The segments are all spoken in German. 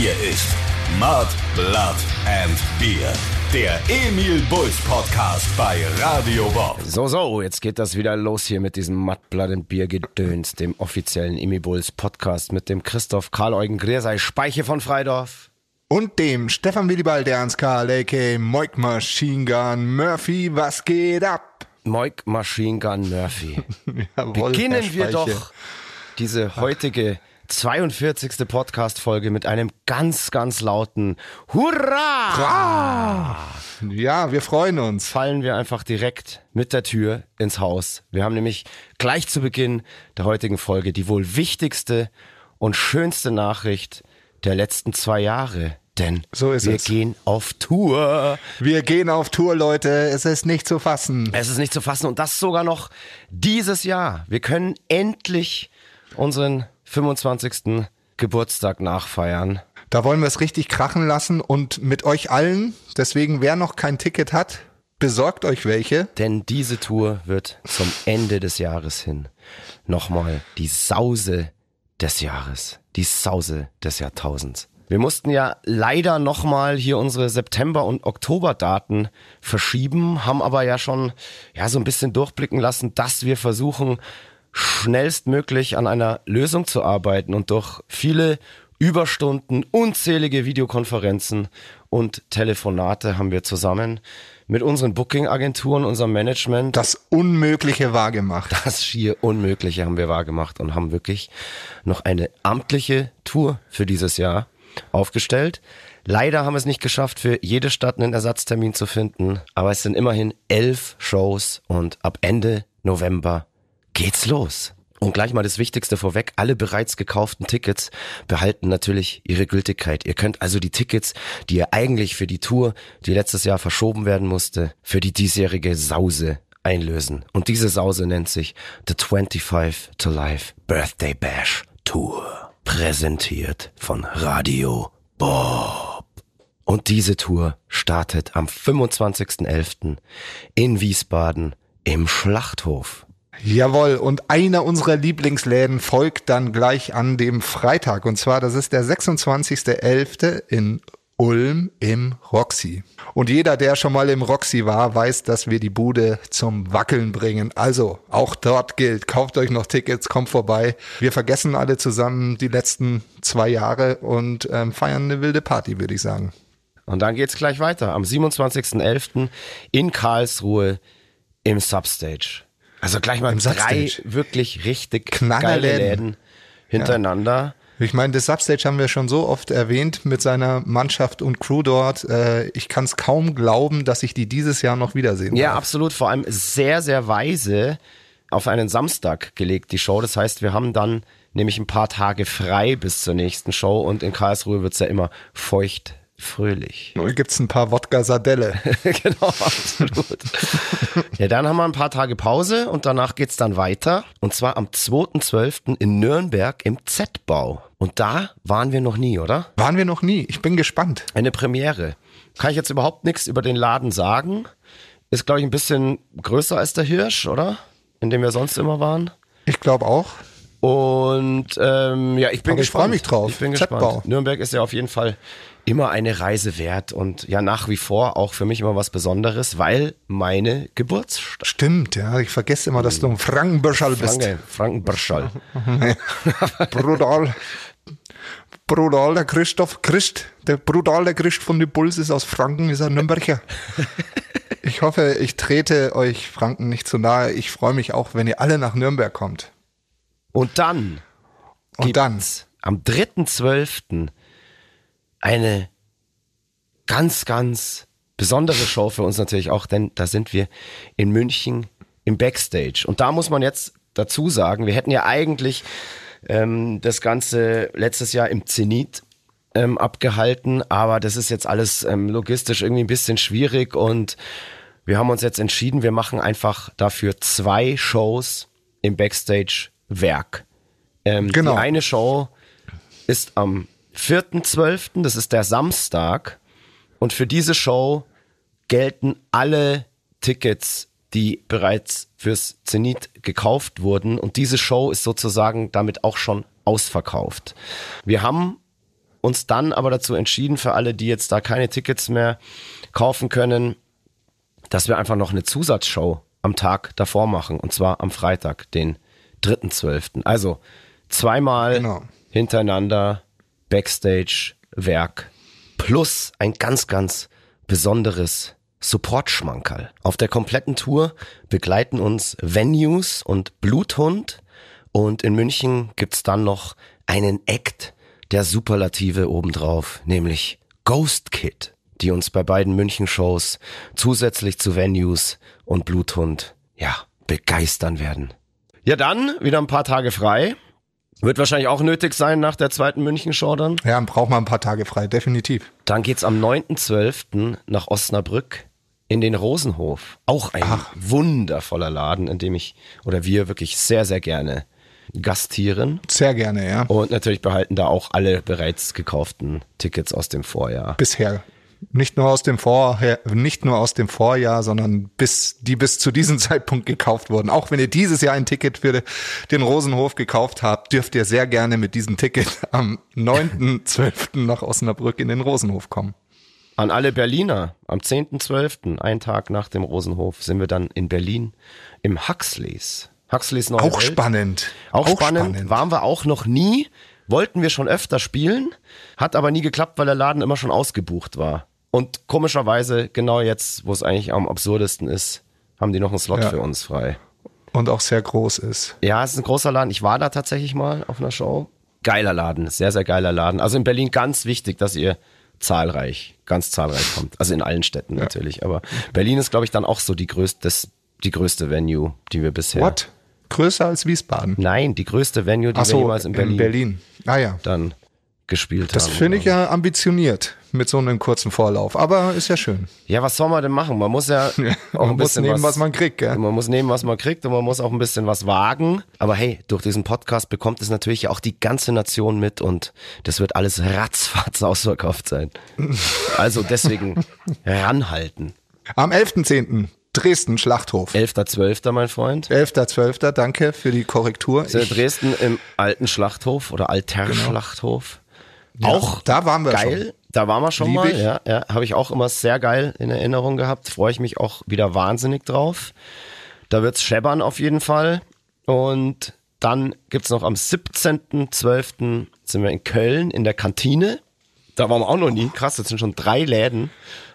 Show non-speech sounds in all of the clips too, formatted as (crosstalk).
Hier ist Mud, Blood and Beer. Der Emil Bulls Podcast bei Radio Bob. So, so, jetzt geht das wieder los hier mit diesem Mud, Blood and Beer Gedöns, dem offiziellen Emil Bulls Podcast mit dem Christoph Karl-Eugen Griersei Speiche von Freidorf. Und dem Stefan Willibald Ernst Karl, a.k. Moik Machine Gun Murphy, was geht ab? Moik Machine Gun Murphy. (laughs) Jawohl, Beginnen wir doch diese heutige 42. Podcast-Folge mit einem ganz, ganz lauten Hurra! Ja, wir freuen uns. Fallen wir einfach direkt mit der Tür ins Haus. Wir haben nämlich gleich zu Beginn der heutigen Folge die wohl wichtigste und schönste Nachricht der letzten zwei Jahre. Denn So ist wir es. gehen auf Tour. Wir gehen auf Tour, Leute. Es ist nicht zu fassen. Es ist nicht zu fassen und das sogar noch dieses Jahr. Wir können endlich unseren 25. Geburtstag nachfeiern. Da wollen wir es richtig krachen lassen und mit euch allen. Deswegen, wer noch kein Ticket hat, besorgt euch welche. Denn diese Tour wird zum Ende des Jahres hin nochmal die Sause des Jahres. Die Sause des Jahrtausends. Wir mussten ja leider nochmal hier unsere September- und Oktoberdaten verschieben, haben aber ja schon ja so ein bisschen durchblicken lassen, dass wir versuchen, schnellstmöglich an einer Lösung zu arbeiten und durch viele Überstunden, unzählige Videokonferenzen und Telefonate haben wir zusammen mit unseren Booking-Agenturen, unserem Management Das Unmögliche wahrgemacht. das schier Unmögliche haben wir wahrgemacht und haben wirklich noch eine amtliche Tour für dieses Jahr aufgestellt. Leider haben wir es nicht geschafft, für jede Stadt einen Ersatztermin zu finden, aber es sind immerhin elf Shows und ab Ende November geht's los. Und gleich mal das Wichtigste vorweg, alle bereits gekauften Tickets behalten natürlich ihre Gültigkeit. Ihr könnt also die Tickets, die ihr eigentlich für die Tour, die letztes Jahr verschoben werden musste, für die diesjährige Sause einlösen. Und diese Sause nennt sich The 25 to Life Birthday Bash Tour. Präsentiert von Radio Bob. Und diese Tour startet am 25.11. in Wiesbaden im Schlachthof. Jawohl, und einer unserer Lieblingsläden folgt dann gleich an dem Freitag. Und zwar, das ist der 26.11. in Ulm im Roxy. Und jeder, der schon mal im Roxy war, weiß, dass wir die Bude zum Wackeln bringen. Also, auch dort gilt, kauft euch noch Tickets, kommt vorbei. Wir vergessen alle zusammen die letzten zwei Jahre und ähm, feiern eine wilde Party, würde ich sagen. Und dann geht's gleich weiter. Am 27.11. in Karlsruhe im Substage. Also gleich mal Im drei Substage. wirklich richtig Knallerläden. geile Läden hintereinander. Ich meine, das Substage haben wir schon so oft erwähnt mit seiner Mannschaft und Crew dort. Äh, ich kann es kaum glauben, dass ich die dieses Jahr noch wiedersehen Ja, darf. absolut. Vor allem sehr, sehr weise auf einen Samstag gelegt, die Show. Das heißt, wir haben dann nämlich ein paar Tage frei bis zur nächsten Show und in Karlsruhe wird's ja immer feucht fröhlich. Nun gibt's ein paar Wodka-Sardelle. (laughs) genau, absolut. ja, dann haben wir ein paar Tage Pause und danach geht's dann weiter. Und zwar am 2.12. in Nürnberg im Z-Bau. Und da waren wir noch nie, oder? Waren wir noch nie. Ich bin gespannt. Eine Premiere. Kann ich jetzt überhaupt nichts über den Laden sagen. Ist, glaube ich, ein bisschen größer als der Hirsch, oder? In dem wir sonst immer waren. Ich glaube auch. Und ähm, ja, ich bin Aber ich gespannt. freu mich drauf. Ich bin Z-Bau. gespannt. Nürnberg ist ja auf jeden Fall immer eine Reise wert und ja nach wie vor auch für mich immer was Besonderes, weil meine Geburtsstadt. Stimmt, ja. Ich vergesse immer, dass du ein Frankenbürschal bist. Franke. (laughs) Brutal. Brutal, der Christoph Christ. Der Brutal, der Christ von den Bulls ist aus Franken, ist ein Nürnberger. (laughs) Ich hoffe, ich trete euch Franken nicht zu nahe. Ich freue mich auch, wenn ihr alle nach Nürnberg kommt. Und dann Und dann, am 3.12. eine ganz, ganz besondere Show für uns natürlich auch, denn da sind wir in München im Backstage. Und da muss man jetzt dazu sagen, wir hätten ja eigentlich ähm, das Ganze letztes Jahr im Zenit ähm, abgehalten, aber das ist jetzt alles ähm, logistisch irgendwie ein bisschen schwierig und wir haben uns jetzt entschieden, wir machen einfach dafür zwei Shows im Backstage-Werk. Ähm, Genau. Die eine Show ist am 4.12., das ist der Samstag. Und für diese Show gelten alle Tickets, die bereits fürs Zenit gekauft wurden. Und diese Show ist sozusagen damit auch schon ausverkauft. Wir haben uns dann aber dazu entschieden, für alle, die jetzt da keine Tickets mehr kaufen können, dass wir einfach noch eine Zusatzshow am Tag davor machen. Und zwar am Freitag, den 3.12. Also zweimal Genau. hintereinander Backstage-Werk plus ein ganz, ganz besonderes Support-Schmankerl. Auf der kompletten Tour begleiten uns Venues und Bluthund und in München gibt's dann noch einen Act der Superlative obendrauf, nämlich Ghost Kid, die uns bei beiden München-Shows zusätzlich zu Venues und Bluthund, ja, begeistern werden. Ja, dann wieder ein paar Tage frei. Wird wahrscheinlich auch nötig sein nach der zweiten München-Show dann. Ja, dann braucht man ein paar Tage frei, definitiv. Dann geht's am 9.12. nach Osnabrück in den Rosenhof. Auch ein wundervoller Laden, in dem ich oder wir wirklich sehr, sehr gerne gastieren. Sehr gerne, ja. Und natürlich behalten da auch alle bereits gekauften Tickets aus dem Vorjahr. Bisher. Nicht nur aus dem Vorher, nicht nur aus dem Vorjahr, sondern bis, die bis zu diesem (laughs) Zeitpunkt gekauft wurden. Auch wenn ihr dieses Jahr ein Ticket für den Rosenhof gekauft habt, dürft ihr sehr gerne mit diesem Ticket am 9.12. nach Osnabrück in den Rosenhof kommen. An alle Berliner, am 10.12., einen Tag nach dem Rosenhof, sind wir dann in Berlin im Huxleys. Huxleys neue Auch Welt. spannend. Auch, spannend. Waren wir auch noch nie. Wollten wir schon öfter spielen, hat aber nie geklappt, weil der Laden immer schon ausgebucht war. Und komischerweise, genau jetzt, wo es eigentlich am absurdesten ist, haben die noch einen Slot Ja. für uns frei. Und auch sehr groß ist. Ja, es ist ein großer Laden. Ich war da tatsächlich mal auf einer Show. Geiler Laden, sehr, sehr geiler Laden. Also in Berlin ganz wichtig, dass ihr zahlreich, ganz zahlreich kommt. Also in allen Städten natürlich. Aber Berlin ist, glaube ich, dann auch so die größte, das, die größte Venue, die wir bisher. What? Größer als Wiesbaden? Nein, die größte Venue, die Ach wir so, jemals in Berlin, Berlin. Ah ja. dann gespielt Das haben. finde ich ja ambitioniert mit so einem kurzen Vorlauf. Aber ist ja schön. Ja, was soll man denn machen? Man muss ja (laughs) auch man ein muss bisschen nehmen, was, was man kriegt, gell? Man muss nehmen, was man kriegt und man muss auch ein bisschen was wagen. Aber hey, durch diesen Podcast bekommt es natürlich auch die ganze Nation mit und das wird alles ratzfatz (laughs) ausverkauft sein. Also deswegen (laughs) ranhalten. Am 11.10. Dresden Schlachthof. 11.12., mein Freund. 11.12. Danke für die Korrektur. Ich- Dresden im alten Schlachthof oder alter Schlachthof. Ja, auch da waren wir geil. schon. Da waren wir schon Lieb mal. ich. Ja, ja, habe ich auch immer sehr geil in Erinnerung gehabt. Freue ich mich auch wieder wahnsinnig drauf. Da wird's scheppern auf jeden Fall. Und dann gibt's noch am 17.12. sind wir in Köln in der Kantine. Da waren wir auch noch nie. Krass, jetzt sind schon drei Läden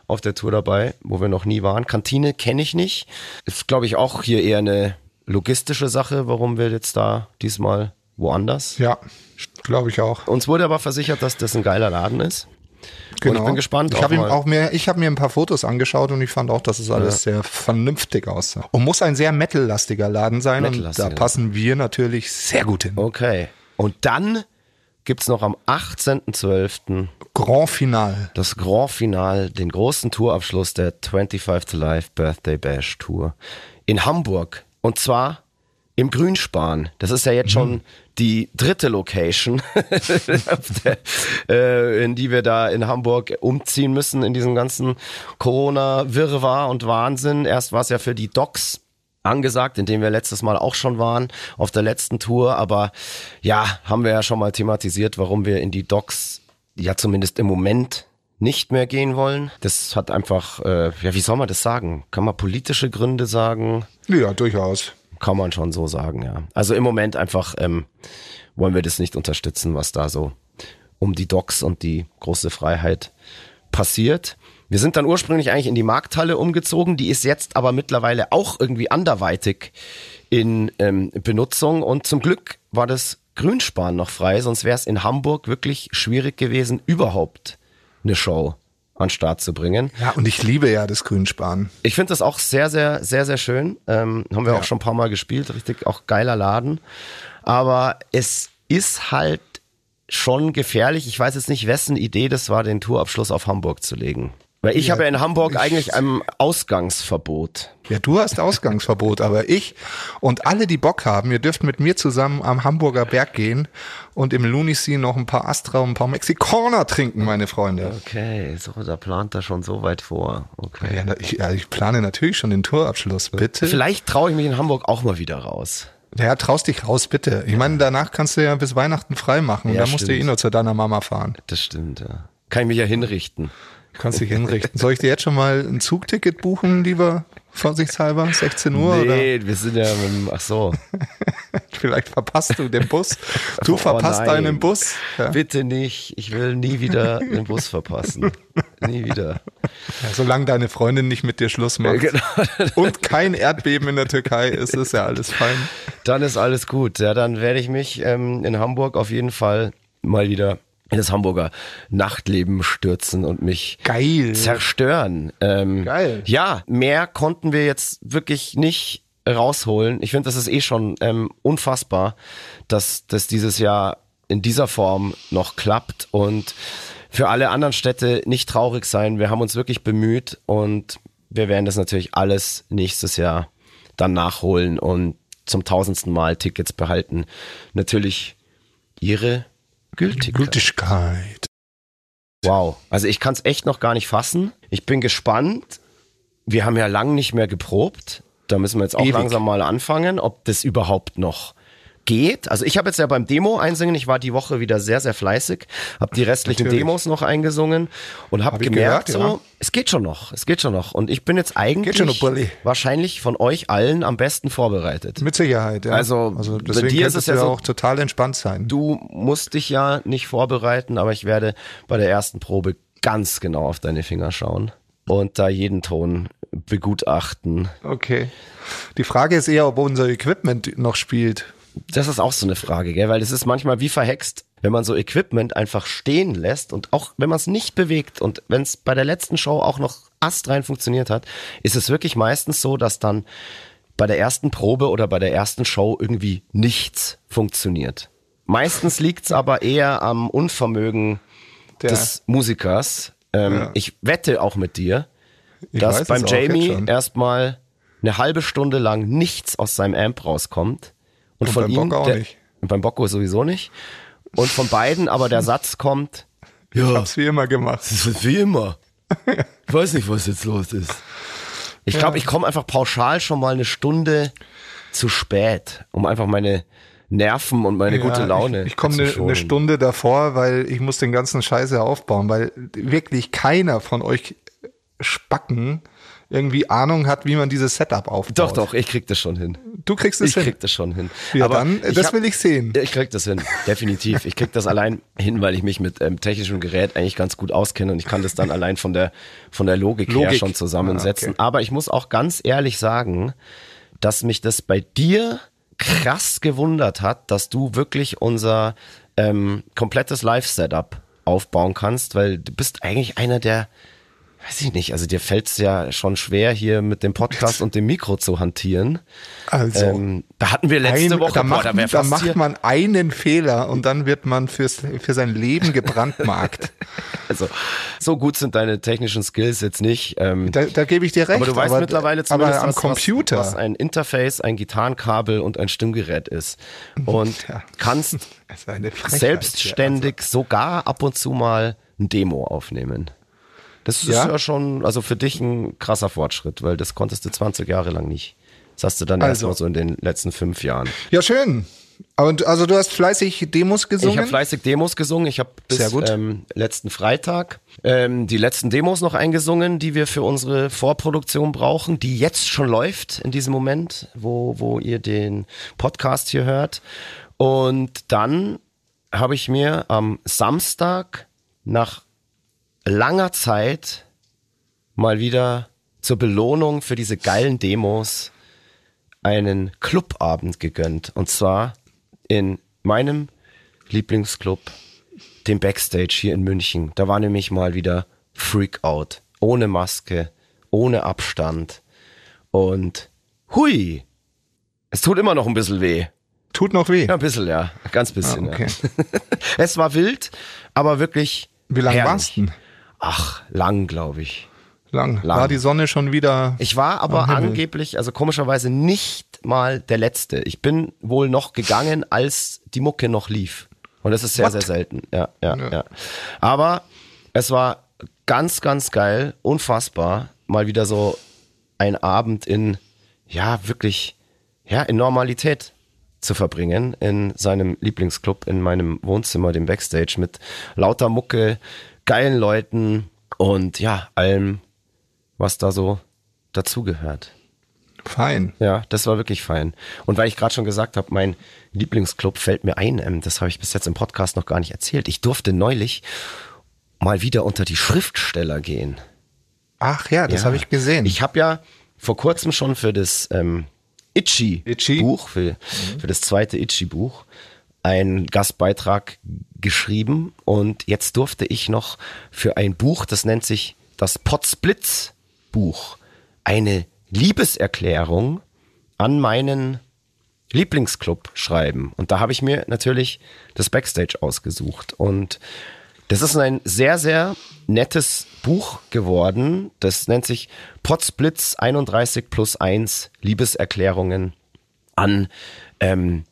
auf der Tour dabei, wo wir noch nie waren. Kantine kenne ich nicht. Ist, glaube ich, auch hier eher eine logistische Sache, warum wir jetzt da diesmal woanders. Ja, glaube ich auch. Uns wurde aber versichert, dass das ein geiler Laden ist. Genau. Und ich bin gespannt. Ich habe auch mehr, ich habe mir ein paar Fotos angeschaut und ich fand auch, dass es alles sehr vernünftig aussah. Und muss ein sehr metal-lastiger Laden sein und Metal-lastiger. da passen wir natürlich sehr gut hin. Okay. Und dann gibt's noch am 18.12. Grand Final. das Grand Final, den großen Tourabschluss der 25 to Life Birthday Bash Tour in Hamburg. Und zwar im Grünspan. Das ist ja jetzt schon die dritte Location, (laughs) der, äh, in die wir da in Hamburg umziehen müssen in diesem ganzen Corona-Wirrwarr und Wahnsinn. Erst war es ja für die Docs angesagt, in dem wir letztes Mal auch schon waren, auf der letzten Tour. Aber ja, haben wir ja schon mal thematisiert, warum wir in die Docks ja zumindest im Moment nicht mehr gehen wollen. Das hat einfach, äh, ja, wie soll man das sagen? Kann man politische Gründe sagen? Ja, durchaus. Kann man schon so sagen, ja. Also im Moment einfach ähm, wollen wir das nicht unterstützen, was da so um die Docks und die große Freiheit passiert. Wir sind dann ursprünglich eigentlich in die Markthalle umgezogen, die ist jetzt aber mittlerweile auch irgendwie anderweitig in ähm, Benutzung und zum Glück war das Grünspan noch frei, sonst wäre es in Hamburg wirklich schwierig gewesen, überhaupt eine Show an Start zu bringen. Ja, und ich liebe ja das Grünspan. Ich finde das auch sehr, sehr, sehr, sehr schön. Ähm, haben wir Ja. auch schon ein paar Mal gespielt, richtig auch geiler Laden. Aber es ist halt schon gefährlich. Ich weiß jetzt nicht, wessen Idee das war, den Tourabschluss auf Hamburg zu legen. Weil ich Ja, habe ja in Hamburg ich- eigentlich ein Ausgangsverbot. Ja, du hast Ausgangsverbot, aber ich und alle, die Bock haben, ihr dürft mit mir zusammen am Hamburger Berg gehen und im Lunisee noch ein paar Astra und ein paar Mexikaner trinken, meine Freunde. Okay, so, da plant er schon so weit vor. Okay. Ja, ich, ja, ich plane natürlich schon den Tourabschluss, bitte. Vielleicht traue ich mich in Hamburg auch mal wieder raus. Ja, traust dich raus, bitte. Ich meine, danach kannst du ja bis Weihnachten frei machen und Ja, dann musst du eh nur zu deiner Mama fahren. Das stimmt, ja. Kann ich mich ja hinrichten. Du kannst dich hinrichten. Soll ich dir jetzt schon mal ein Zugticket buchen, lieber vorsichtshalber? 16 Uhr oder nee, wir sind ja mit dem, ach so. (laughs) vielleicht verpasst du den Bus. Du Oh verpasst nein. deinen Bus. Ja. Bitte nicht. Ich will nie wieder den Bus verpassen. Nie wieder. Ja, solange deine Freundin nicht mit dir Schluss macht Genau. und kein Erdbeben in der Türkei ist, ist ja alles fein. Dann ist alles gut. Ja, dann werde ich mich ähm, in Hamburg auf jeden Fall mal wieder in das Hamburger Nachtleben stürzen und mich Geil. zerstören. Ähm, Geil. Ja, mehr konnten wir jetzt wirklich nicht rausholen. Ich finde, das ist eh schon ähm, unfassbar, dass das dieses Jahr in dieser Form noch klappt und für alle anderen Städte nicht traurig sein. Wir haben uns wirklich bemüht und wir werden das natürlich alles nächstes Jahr dann nachholen und zum tausendsten Mal Tickets behalten. Natürlich ihre Gültigkeit. Gültigkeit. Wow. Also ich kann es echt noch gar nicht fassen. Ich bin gespannt. Wir haben ja lang nicht mehr geprobt. Da müssen wir jetzt auch Ewig. langsam mal anfangen, ob das überhaupt noch geht. Also ich habe jetzt ja beim Demo einsingen, ich war die Woche wieder sehr, sehr fleißig, habe die restlichen Natürlich. Demos noch eingesungen und habe Hab gemerkt, gehört, ja. so, es geht schon noch, es geht schon noch. Und ich bin jetzt eigentlich noch, wahrscheinlich von euch allen am besten vorbereitet. Mit Sicherheit, ja. Also, also bei deswegen dir ist es ja so- auch total entspannt sein. Du musst dich ja nicht vorbereiten, aber ich werde bei der ersten Probe ganz genau auf deine Finger schauen und da jeden Ton begutachten. Okay. Die Frage ist eher, ob unser Equipment noch spielt. Das ist auch so eine Frage, gell? weil es ist manchmal wie verhext, wenn man so Equipment einfach stehen lässt und auch wenn man es nicht bewegt und wenn es bei der letzten Show auch noch astrein funktioniert hat, ist es wirklich meistens so, dass dann bei der ersten Probe oder bei der ersten Show irgendwie nichts funktioniert. Meistens liegt es aber eher am Unvermögen Der- des Musikers. Ähm, Ja. Ich wette auch mit dir, Ich dass beim Jamie erstmal eine halbe Stunde lang nichts aus seinem Amp rauskommt. Und, Und von beim ihm, Bocco auch der, nicht. Und beim Bocco sowieso nicht. Und von beiden aber der Satz kommt, Ich hab's wie immer gemacht. das ist wie immer. (laughs) Ich weiß nicht, was jetzt los ist. Ich glaube, ich komme einfach pauschal schon mal eine Stunde zu spät, um einfach meine Nerven und meine gute Ja, Laune Ich, ich komme eine, eine Stunde davor, weil ich muss den ganzen Scheiße aufbauen, weil wirklich keiner von euch Spacken irgendwie Ahnung hat, wie man dieses Setup aufbaut. Doch, doch, ich krieg das schon hin. Du kriegst es Ich hin. krieg das schon hin. Ja, Aber dann, ich das hab- will ich sehen. Ich krieg das hin, (laughs) definitiv. Ich krieg das allein hin, weil ich mich mit ähm, technischem Gerät eigentlich ganz gut auskenne und ich kann das dann allein von der von der Logik, her Logik. schon zusammensetzen. Ah, okay. Aber ich muss auch ganz ehrlich sagen, dass mich das bei dir krass gewundert hat, dass du wirklich unser ähm, komplettes Live-Setup aufbauen kannst, weil du bist eigentlich einer der Weiß ich nicht, also dir fällt es ja schon schwer, hier mit dem Podcast und dem Mikro zu hantieren. Also, Ähm, da hatten wir letzte ein, Woche, da boah, macht, da wär da hier, macht man einen Fehler und dann wird man fürs, für sein Leben gebrandmarkt. (laughs) Also, so gut sind deine technischen Skills jetzt nicht. Ähm, Da, da gebe ich dir recht. aber du weißt aber, mittlerweile zumindest, aber am was, Computer. Was, was ein Interface, ein Gitarrenkabel und ein Stimmgerät ist. Und (laughs) Ja. kannst selbstständig sogar ab und zu mal ein Demo aufnehmen. Das ist Ja? ja, schon, also für dich ein krasser Fortschritt, weil das konntest du 20 Jahre lang nicht. Das hast du dann Also. mal so in den letzten fünf Jahren. Ja, schön. Und also du hast fleißig Demos gesungen? Ich habe fleißig Demos gesungen. Ich habe bis. Ähm, letzten Freitag ähm, die letzten Demos noch eingesungen, die wir für unsere Vorproduktion brauchen, die jetzt schon läuft in diesem Moment, wo, wo ihr den Podcast hier hört. Und dann habe ich mir am Samstag nach langer Zeit mal wieder zur Belohnung für diese geilen Demos einen Clubabend gegönnt. Und zwar in meinem Lieblingsclub, dem Backstage hier in München. Da war nämlich mal wieder Freakout. Ohne Maske, ohne Abstand. Und hui, es tut immer noch ein bisschen weh. Tut noch weh. Ja, ein bisschen, ja. Ganz bisschen, Ah, okay. ja. (laughs) es war wild, aber wirklich. Wie lange warst du? Ach, lang, glaube ich. Lang. Lang. War die Sonne schon wieder? Ich war aber angeblich, also komischerweise nicht mal der Letzte. Ich bin wohl noch gegangen, (laughs) als die Mucke noch lief. Und das ist sehr, What? sehr selten. Ja, ja, Ja. ja, Aber es war ganz, ganz geil, unfassbar. Mal wieder so ein Abend in, ja, wirklich, ja, in Normalität. zu verbringen in seinem Lieblingsclub in meinem Wohnzimmer, dem Backstage, mit lauter Mucke, geilen Leuten und ja, allem, was da so dazugehört. Fein. Ja, das war wirklich fein. Und weil ich gerade schon gesagt habe, mein Lieblingsclub fällt mir ein, ähm, das habe ich bis jetzt im Podcast noch gar nicht erzählt. Ich durfte neulich mal wieder unter die Schriftsteller gehen. Ach ja, das Ja. habe ich gesehen. Ich habe ja vor kurzem schon für das ähm, Itchy. Itchy-Buch, für, für das zweite Itchy-Buch, einen Gastbeitrag geschrieben und jetzt durfte ich noch für ein Buch, das nennt sich das Potsblitz-Buch, eine Liebeserklärung an meinen Lieblingsclub schreiben. Und da habe ich mir natürlich das Backstage ausgesucht. Und das ist ein sehr, sehr nettes Buch geworden. Das nennt sich Potsblitz 31 plus 1 Liebeserklärungen an ähm,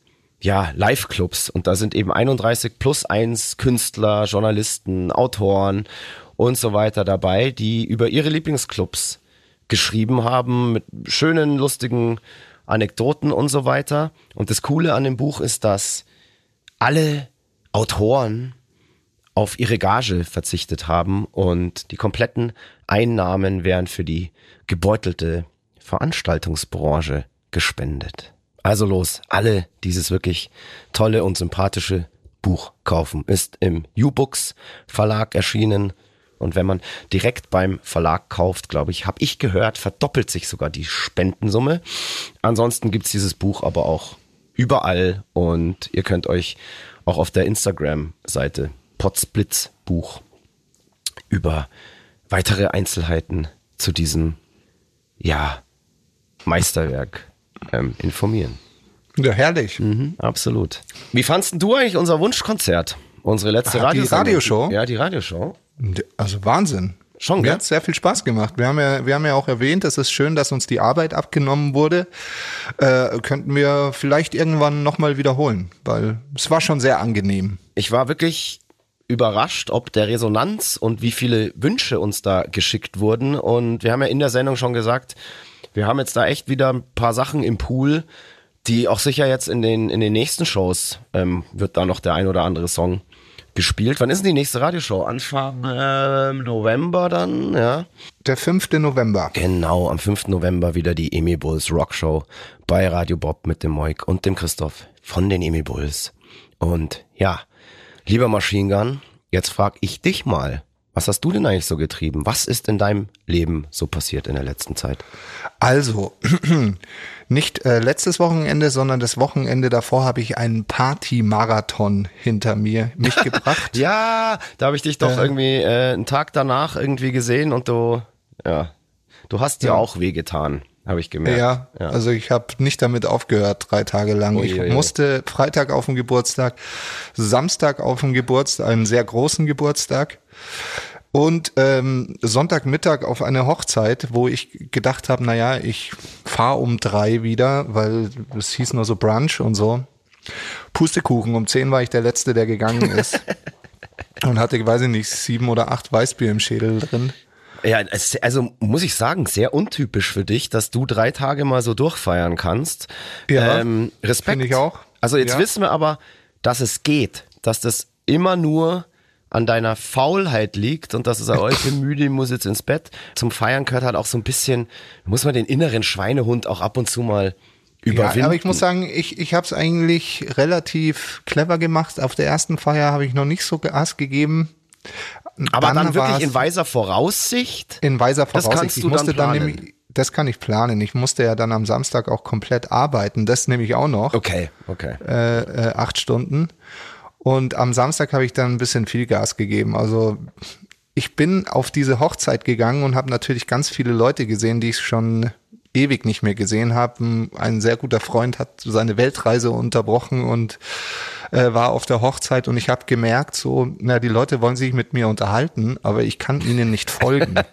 ja, Live-Clubs. Und da sind eben 31 plus 1 Künstler, Journalisten, Autoren und so weiter dabei, die über ihre Lieblingsclubs geschrieben haben mit schönen, lustigen Anekdoten und so weiter. Und das Coole an dem Buch ist, dass alle Autoren auf ihre Gage verzichtet haben und die kompletten Einnahmen werden für die gebeutelte Veranstaltungsbranche gespendet. Also los, alle dieses wirklich tolle und sympathische Buch kaufen. Ist im U-Books Verlag erschienen. Und wenn man direkt beim Verlag kauft, glaube ich, habe ich gehört, verdoppelt sich sogar die Spendensumme. Ansonsten gibt's dieses Buch aber auch überall und ihr könnt euch auch auf der Instagram-Seite Potsblitz Buch über weitere Einzelheiten zu diesem, ja, Meisterwerk ähm, informieren. Ja, herrlich. Mhm, absolut. Wie fandst denn du eigentlich unser Wunschkonzert? Unsere letzte Ah, die Radiosendung? Radioshow? Ja, die Radioshow. Also Wahnsinn. Schon, Mir hat sehr viel Spaß gemacht. Wir haben ja, wir haben ja auch erwähnt, es ist schön, dass uns die Arbeit abgenommen wurde. Äh, könnten wir vielleicht irgendwann nochmal wiederholen, weil es war schon sehr angenehm. Ich war wirklich überrascht, ob der Resonanz und wie viele Wünsche uns da geschickt wurden. Und wir haben ja in der Sendung schon gesagt, wir haben jetzt da echt wieder ein paar Sachen im Pool, die auch sicher jetzt in den, in den nächsten Shows ähm, wird da noch der ein oder andere Song gespielt. Wann ist denn die nächste Radioshow? Anfang ähm, November dann, ja? Der 5. November. Genau, am 5. November wieder die Emil Bulls Rockshow bei Radio Bob mit dem Moik und dem Christoph von den Emil Bulls. Und ja, lieber Machine Gun, jetzt frag ich dich mal, was hast du denn eigentlich so getrieben? Was ist in deinem Leben so passiert in der letzten Zeit? Also, (clears throat) nicht äh, letztes Wochenende, sondern das Wochenende davor habe ich einen Party-Marathon hinter mir (laughs) mich gebracht. Ja, da habe ich dich doch irgendwie äh, einen Tag danach irgendwie gesehen und du, ja, du hast dir auch wehgetan, habe ich gemerkt. Ja, also ich habe nicht damit aufgehört, drei Tage lang. Ui, ich ui, ui. musste Freitag auf den Geburtstag, Samstag auf den Geburtstag, einen sehr großen Geburtstag und ähm, Sonntagmittag auf eine Hochzeit, wo ich gedacht habe, naja, ich fahre um drei wieder, weil es hieß nur so Brunch und so. Pustekuchen, um zehn war ich der Letzte, der gegangen ist. (laughs) und hatte, weiß ich nicht, sieben oder acht Weißbier im Schädel drin. Ja, es, also muss ich sagen, sehr untypisch für dich, dass du drei Tage mal so durchfeiern kannst. Ja, ähm, Respekt. finde ich auch. Also jetzt Ja. wissen wir aber, dass es geht, dass das immer nur an deiner Faulheit liegt und dass es auch, ich bin müde, ich muss jetzt ins Bett. Zum Feiern gehört halt auch so ein bisschen, muss man den inneren Schweinehund auch ab und zu mal überwinden. Ja, aber ich muss sagen, ich, ich habe es eigentlich relativ clever gemacht. Auf der ersten Feier habe ich noch nicht so Gas gegeben. Aber dann, wirklich war's in weiser Voraussicht. in weiser Das Voraussicht. kannst ich du dann musste dann, planen. nämlich, das kann ich planen. Ich musste ja dann am Samstag auch komplett arbeiten. Das nehme ich auch noch. Okay, okay. Äh, äh, acht Stunden. Und am Samstag habe ich dann ein bisschen viel Gas gegeben. Also ich bin auf diese Hochzeit gegangen und habe natürlich ganz viele Leute gesehen, die ich schon ewig nicht mehr gesehen habe. Ein sehr guter Freund hat seine Weltreise unterbrochen und äh, war auf der Hochzeit und ich habe gemerkt, so, na, die Leute wollen sich mit mir unterhalten, aber ich kann ihnen nicht folgen. (laughs)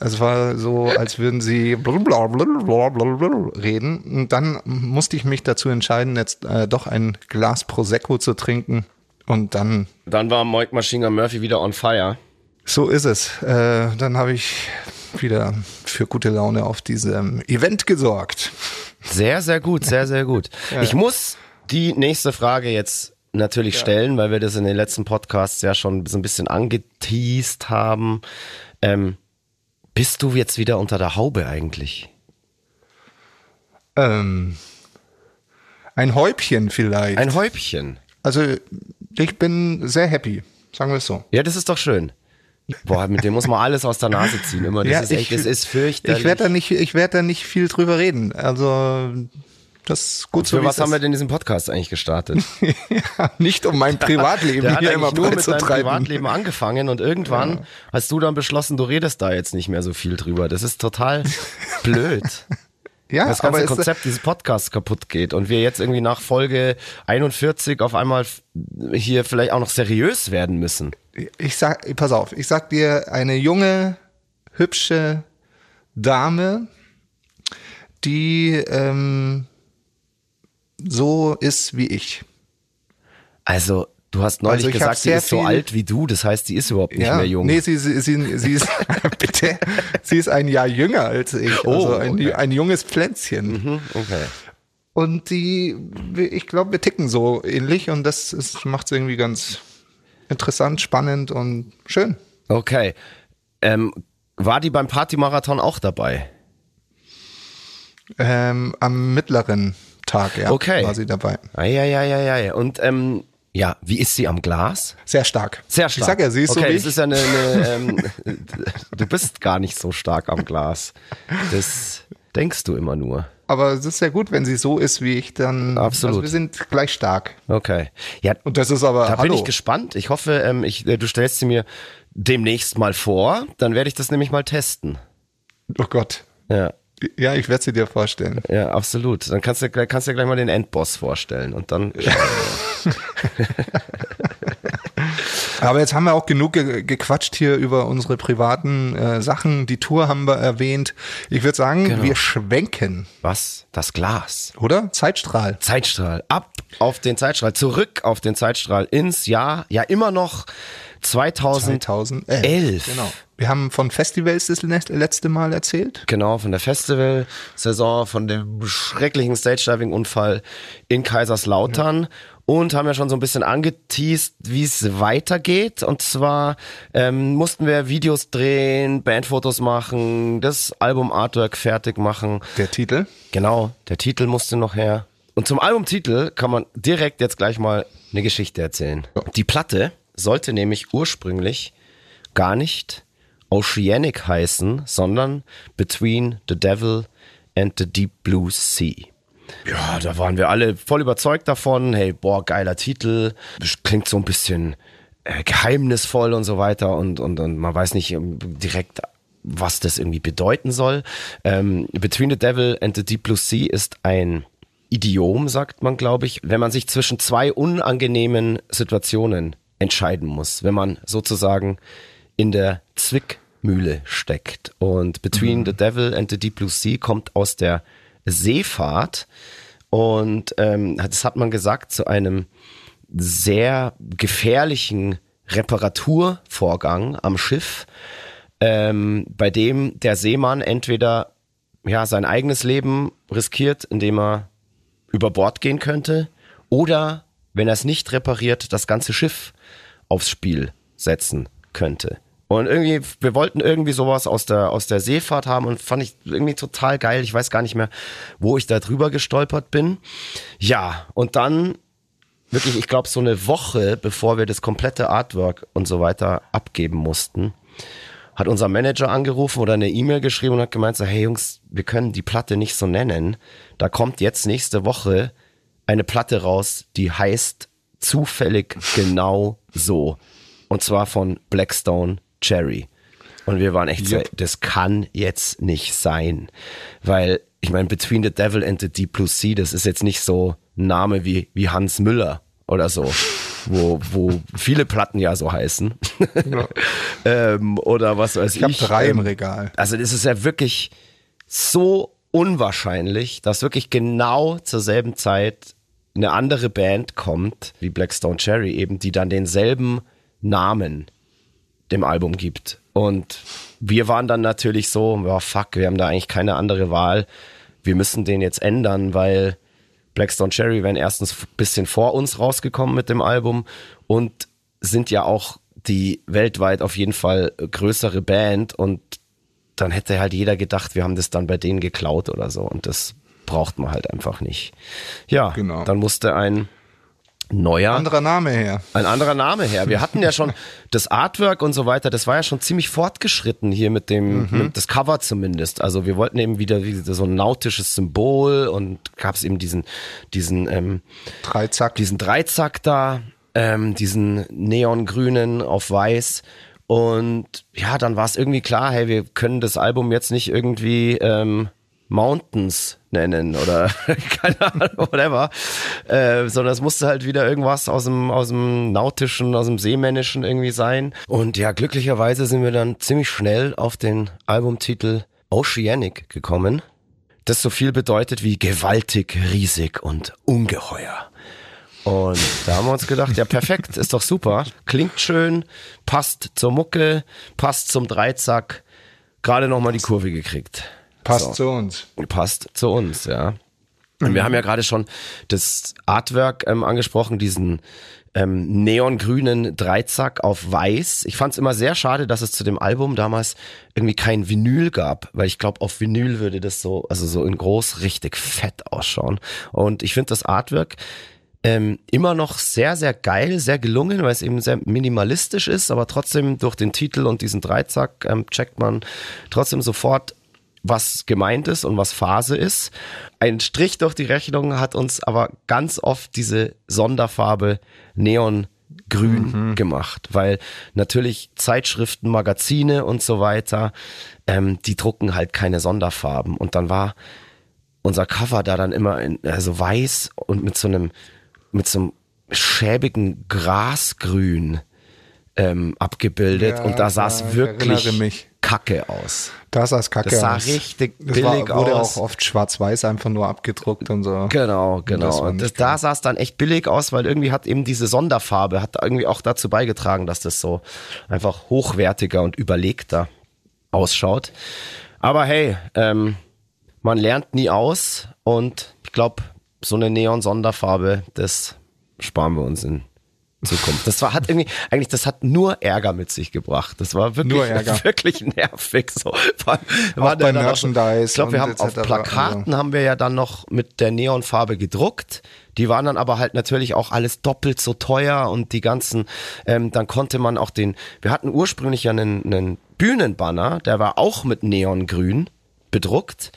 Es war so, als würden sie reden. Und dann musste ich mich dazu entscheiden, jetzt äh, doch ein Glas Prosecco zu trinken. Und dann, Dann war Moik Machine Murphy wieder on fire. So ist es. Äh, dann habe ich wieder für gute Laune auf diesem Event gesorgt. Sehr, sehr gut, sehr, sehr gut. (laughs) Ja. Ich muss die nächste Frage jetzt natürlich stellen, weil wir das in den letzten Podcasts ja schon so ein bisschen angeteased haben. Ähm, bist du jetzt wieder unter der Haube eigentlich? Ähm, ein Häubchen vielleicht. Ein Häubchen. also ich bin sehr happy, sagen wir es so. Ja, das ist doch schön. Boah, mit dem muss man alles aus der Nase ziehen. Immer, das Ja, ist echt, ich- das ist fürchterlich. Ich werde da nicht, ich werde da nicht viel drüber reden. Also das ist gut so. Für wie was haben wir denn diesen Podcast eigentlich gestartet? (laughs) ja, nicht um mein (laughs) Privatleben Der hat hier immer nur mit zu deinem. Privatleben angefangen und irgendwann hast du dann beschlossen, du redest da jetzt nicht mehr so viel drüber. Das ist total blöd. (laughs) Ja, das ganze Konzept dieses Podcasts kaputt geht und wir jetzt irgendwie nach Folge 41 auf einmal hier vielleicht auch noch seriös werden müssen. Ich sag, pass auf, ich sag dir, eine junge, hübsche Dame, die ähm, so ist wie ich. Also, du hast neulich Also gesagt, sie ist so alt wie du, das heißt, sie ist überhaupt nicht mehr jung. Nee, sie, sie, sie, sie ist, (laughs) (laughs) bitte, sie ist ein Jahr jünger als ich. Oh, also ein, okay. ein junges Pflänzchen. Hm, okay. Und die, ich glaube, wir ticken so ähnlich und das macht es irgendwie ganz interessant, spannend und schön. Okay. Ähm, war die beim Partymarathon auch dabei? Ähm, am mittleren Tag, ja, Okay. war sie dabei. Eieieiei. Und ähm, ja, wie ist sie am Glas? Sehr stark. Sehr stark. Ich sag ja, sie ist okay, so wie das ist ja eine, eine ähm, (laughs) du bist gar nicht so stark am Glas. Das denkst du immer nur. Aber es ist sehr gut, wenn sie so ist wie ich, dann. Absolut. Also wir sind gleich stark. Okay. Ja, Und das ist aber. da hallo. bin ich gespannt. Ich hoffe, ähm, ich, äh, du stellst sie mir demnächst mal vor. Dann werde ich das nämlich mal testen. Oh Gott. Ja. Ja, ich werde sie dir vorstellen. Ja, absolut. Dann kannst du, kannst du dir gleich mal den Endboss vorstellen und dann (laughs) Aber jetzt haben wir auch genug ge gequatscht hier über unsere privaten äh, Sachen. Die Tour haben wir erwähnt. Ich würde sagen, Genau. wir schwenken, was? Das Glas. oder? Zeitstrahl. Zeitstrahl. Ab auf den Zeitstrahl. Zurück auf den Zeitstrahl ins Jahr, ja immer noch 2011. 2011. Genau. Wir haben von Festivals das le- letzte Mal erzählt. Genau, von der Festival-Saison, von dem schrecklichen Stage-Diving-Unfall in Kaiserslautern und haben ja schon so ein bisschen angeteased, wie es weitergeht. Und zwar ähm, mussten wir Videos drehen, Bandfotos machen, das Album-Artwork fertig machen. Der Titel. Genau, der Titel musste noch her. Und zum Albumtitel kann man direkt jetzt gleich mal eine Geschichte erzählen. Die Platte sollte nämlich ursprünglich gar nicht Oceanic heißen, sondern Between the Devil and the Deep Blue Sea. Ja, da waren wir alle voll überzeugt davon. Hey, boah, geiler Titel. Klingt so ein bisschen äh, geheimnisvoll und so weiter und, und, und man weiß nicht ähm, direkt, was das irgendwie bedeuten soll. Ähm, Between the Devil and the Deep Blue Sea ist ein Idiom, sagt man, glaube ich, wenn man sich zwischen zwei unangenehmen Situationen entscheiden muss, wenn man sozusagen in der Zwickmühle steckt. Und Between the Devil and the Deep Blue Sea kommt aus der Seefahrt und ähm, das hat man gesagt zu einem sehr gefährlichen Reparaturvorgang am Schiff, ähm, bei dem der Seemann entweder ja sein eigenes Leben riskiert, indem er über Bord gehen könnte, oder wenn er es nicht repariert, das ganze Schiff aufs Spiel setzen könnte. Und irgendwie, wir wollten irgendwie sowas aus der, aus der Seefahrt haben und fand ich irgendwie total geil. Ich weiß gar nicht mehr, wo ich da drüber gestolpert bin. Ja, und dann wirklich, ich glaube, so eine Woche, bevor wir das komplette Artwork und so weiter abgeben mussten, hat unser Manager angerufen oder eine E-Mail geschrieben und hat gemeint, so, hey Jungs, wir können die Platte nicht so nennen. Da kommt jetzt nächste Woche eine Platte raus, die heißt zufällig genau so. Und zwar von Blackstone Cherry. Und wir waren echt so, Yep. das kann jetzt nicht sein. Weil, ich meine, Between the Devil and the Deep Blue Sea, das ist jetzt nicht so ein Name wie, wie Hans Müller oder so, wo, wo viele Platten ja so heißen. (laughs) ähm, oder was weiß ich. Ich habe drei im ähm, Regal. also das ist ja wirklich so unwahrscheinlich, dass wirklich genau zur selben Zeit eine andere Band kommt, wie Blackstone Cherry eben, die dann denselben Namen dem Album gibt. Und wir waren dann natürlich so, ja fuck, wir haben da eigentlich keine andere Wahl. Wir müssen den jetzt ändern, weil Blackstone Cherry wären erstens ein bisschen vor uns rausgekommen mit dem Album und sind ja auch die weltweit auf jeden Fall größere Band und dann hätte halt jeder gedacht, wir haben das dann bei denen geklaut oder so und das braucht man halt einfach nicht. Ja, Genau. dann musste ein neuer Anderer Name her. ein anderer Name her. Wir hatten ja schon (laughs) das Artwork und so weiter, das war ja schon ziemlich fortgeschritten hier mit dem, mit das Cover zumindest. Also wir wollten eben wieder, wieder so ein nautisches Symbol und gab es eben diesen, diesen, ähm, Dreizack. diesen Dreizack da, ähm, diesen neongrünen auf weiß. Und ja, dann war es irgendwie klar, hey, wir können das Album jetzt nicht irgendwie ähm, Mountains nennen oder (laughs) keine Ahnung, whatever. Äh, sondern es musste halt wieder irgendwas aus dem, aus dem Nautischen, aus dem Seemännischen irgendwie sein. Und ja, glücklicherweise sind wir dann ziemlich schnell auf den Albumtitel Oceanic gekommen. Das so viel bedeutet wie gewaltig, riesig und ungeheuer. Und da haben wir uns gedacht, ja perfekt, ist doch super, klingt schön, passt zur Mucke, passt zum Dreizack, gerade nochmal die Kurve gekriegt. Passt So. zu uns. Passt zu uns, ja. Und wir haben ja gerade schon das Artwork ähm, angesprochen, diesen ähm, neongrünen Dreizack auf weiß. Ich fand es immer sehr schade, dass es zu dem Album damals irgendwie kein Vinyl gab, weil ich glaube, auf Vinyl würde das so, also so in groß richtig fett ausschauen. Und ich finde das Artwork ähm, immer noch sehr, sehr geil, sehr gelungen, weil es eben sehr minimalistisch ist, aber trotzdem durch den Titel und diesen Dreizack ähm, checkt man trotzdem sofort, was gemeint ist und was Phase ist. Ein Strich durch die Rechnung hat uns aber ganz oft diese Sonderfarbe Neongrün gemacht, weil natürlich Zeitschriften, Magazine und so weiter, ähm, die drucken halt keine Sonderfarben. Und dann war unser Cover da dann immer in, also weiß und mit so einem, mit so einem schäbigen Grasgrün ähm, abgebildet Ja, und da sah ja, wirklich. Kacke aus. Das sah kacke Das sah aus. richtig das billig war, wurde aus. auch oft schwarz-weiß einfach nur abgedruckt und so. Genau, genau. Und das, da sah es dann echt billig aus, weil irgendwie hat eben diese Sonderfarbe, hat irgendwie auch dazu beigetragen, dass das so einfach hochwertiger und überlegter ausschaut. Aber hey, ähm, man lernt nie aus und ich glaube, so eine Neon-Sonderfarbe, das sparen wir uns in Zukunft. Das war, hat irgendwie, eigentlich, das hat nur Ärger mit sich gebracht. Das war wirklich, (laughs) wirklich nervig. So. War, war bei auch so- Merchandise Ich glaube, wir haben auf etc. Plakaten haben wir ja dann noch mit der Neonfarbe gedruckt. Die waren dann aber halt natürlich auch alles doppelt so teuer und die ganzen, ähm, dann konnte man auch den, wir hatten ursprünglich ja einen, einen Bühnenbanner, der war auch mit Neongrün bedruckt,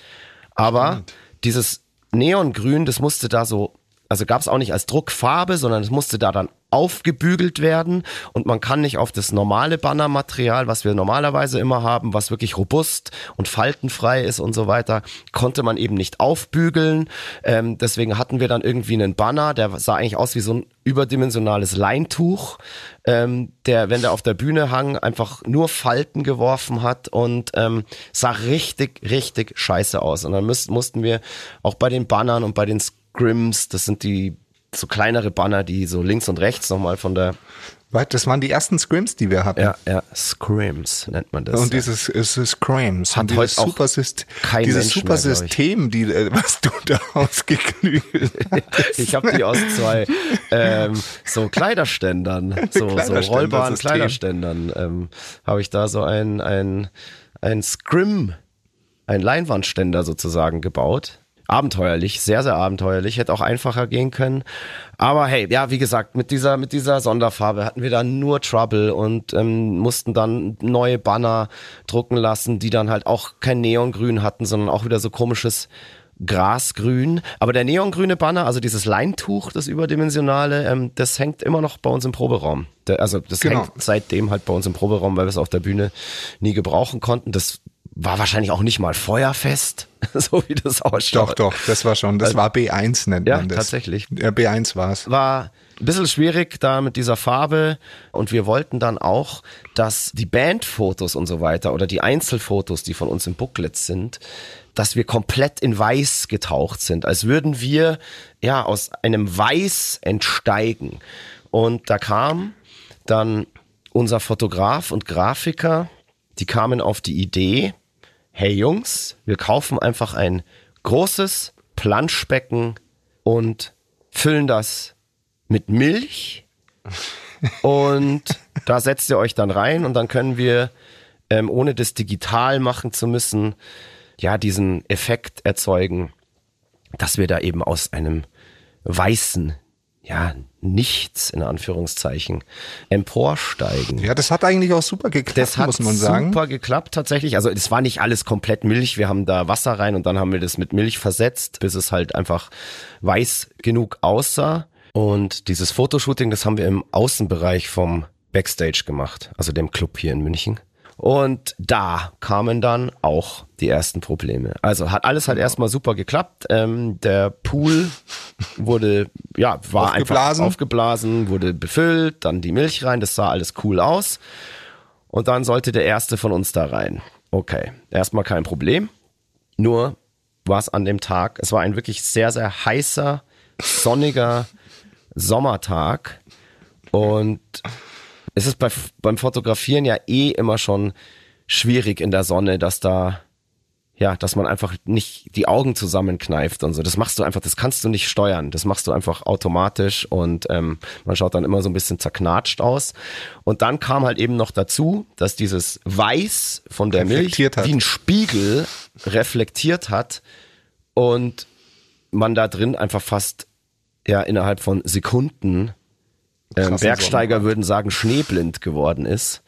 aber dieses Neongrün, das musste da so, also gab es auch nicht als Druckfarbe, sondern es musste da dann aufgebügelt werden und man kann nicht auf das normale Bannermaterial, was wir normalerweise immer haben, was wirklich robust und faltenfrei ist und so weiter, konnte man eben nicht aufbügeln. Ähm, deswegen hatten wir dann irgendwie einen Banner, der sah eigentlich aus wie so ein überdimensionales Leintuch, ähm, der, wenn der auf der Bühne hang, einfach nur Falten geworfen hat und ähm, sah richtig, richtig scheiße aus. Und dann müssten, mussten wir auch bei den Bannern und bei den Scrims, das sind die so kleinere Banner, die so links und rechts nochmal von der, Das waren die ersten Scrims, die wir hatten. ja, ja, Scrims nennt man das. Und ja. dieses ist Scrims. Hat heute auch super Syst- kein dieses Mensch super mehr. System, die, äh, was du da (laughs) ausgeklügelt hast. Ich habe die aus zwei ähm, so Kleiderständern, so, so Kleiderständer-System. rollbaren Kleiderständern, ähm, habe ich da so ein, ein, ein Scrim, ein Leinwandständer sozusagen gebaut. Abenteuerlich, sehr, sehr abenteuerlich, hätte auch einfacher gehen können. Aber hey, ja, wie gesagt, mit dieser, mit dieser Sonderfarbe hatten wir dann nur Trouble und ähm, mussten dann neue Banner drucken lassen, die dann halt auch kein Neongrün hatten, sondern auch wieder so komisches Grasgrün. Aber der neongrüne Banner, also dieses Leintuch, das überdimensionale, ähm, das hängt immer noch bei uns im Proberaum. Der, also das Genau. hängt seitdem halt bei uns im Proberaum, weil wir es auf der Bühne nie gebrauchen konnten. Das war wahrscheinlich auch nicht mal feuerfest, (laughs) so wie das ausschaut. Doch, doch, das war schon, das war B1 nennt Ja, man das. tatsächlich. Ja, B1 war es. war ein bisschen schwierig da mit dieser Farbe und wir wollten dann auch, dass die Bandfotos und so weiter oder die Einzelfotos, die von uns im Booklet sind, dass wir komplett in Weiß getaucht sind, als würden wir ja aus einem Weiß entsteigen. Und da kam dann unser Fotograf und Grafiker, die kamen auf die Idee, hey Jungs, wir kaufen einfach ein großes Planschbecken und füllen das mit Milch. (laughs) Und da setzt ihr euch dann rein und dann können wir, ähm, ohne das digital machen zu müssen, ja, diesen Effekt erzeugen, dass wir da eben aus einem weißen, ja, nichts in Anführungszeichen emporsteigen. Ja, das hat eigentlich auch super geklappt, Das hat muss man sagen. super geklappt tatsächlich. Also es war nicht alles komplett Milch. Wir haben da Wasser rein und dann haben wir das mit Milch versetzt, bis es halt einfach weiß genug aussah. Und dieses Fotoshooting, das haben wir im Außenbereich vom Backstage gemacht, also dem Club hier in München. Und da kamen dann auch die ersten Probleme. Also hat alles halt erstmal super geklappt. Ähm, der Pool wurde, ja, war Aufgeblasen. einfach aufgeblasen, wurde befüllt, dann die Milch rein, das sah alles cool aus. Und dann sollte der erste von uns da rein. Okay, erstmal kein Problem. Nur war es an dem Tag, es war ein wirklich sehr, sehr heißer, sonniger Sommertag. Und es ist bei, beim Fotografieren ja eh immer schon schwierig in der Sonne, dass da, ja, dass man einfach nicht die Augen zusammenkneift und so. Das machst du einfach, das kannst du nicht steuern. Das machst du einfach automatisch und ähm, man schaut dann immer so ein bisschen zerknatscht aus. Und dann kam halt eben noch dazu, dass dieses Weiß von der Milch hat. wie ein Spiegel reflektiert hat und man da drin einfach fast ja innerhalb von Sekunden ähm, Bergsteiger würden sagen schneeblind geworden ist.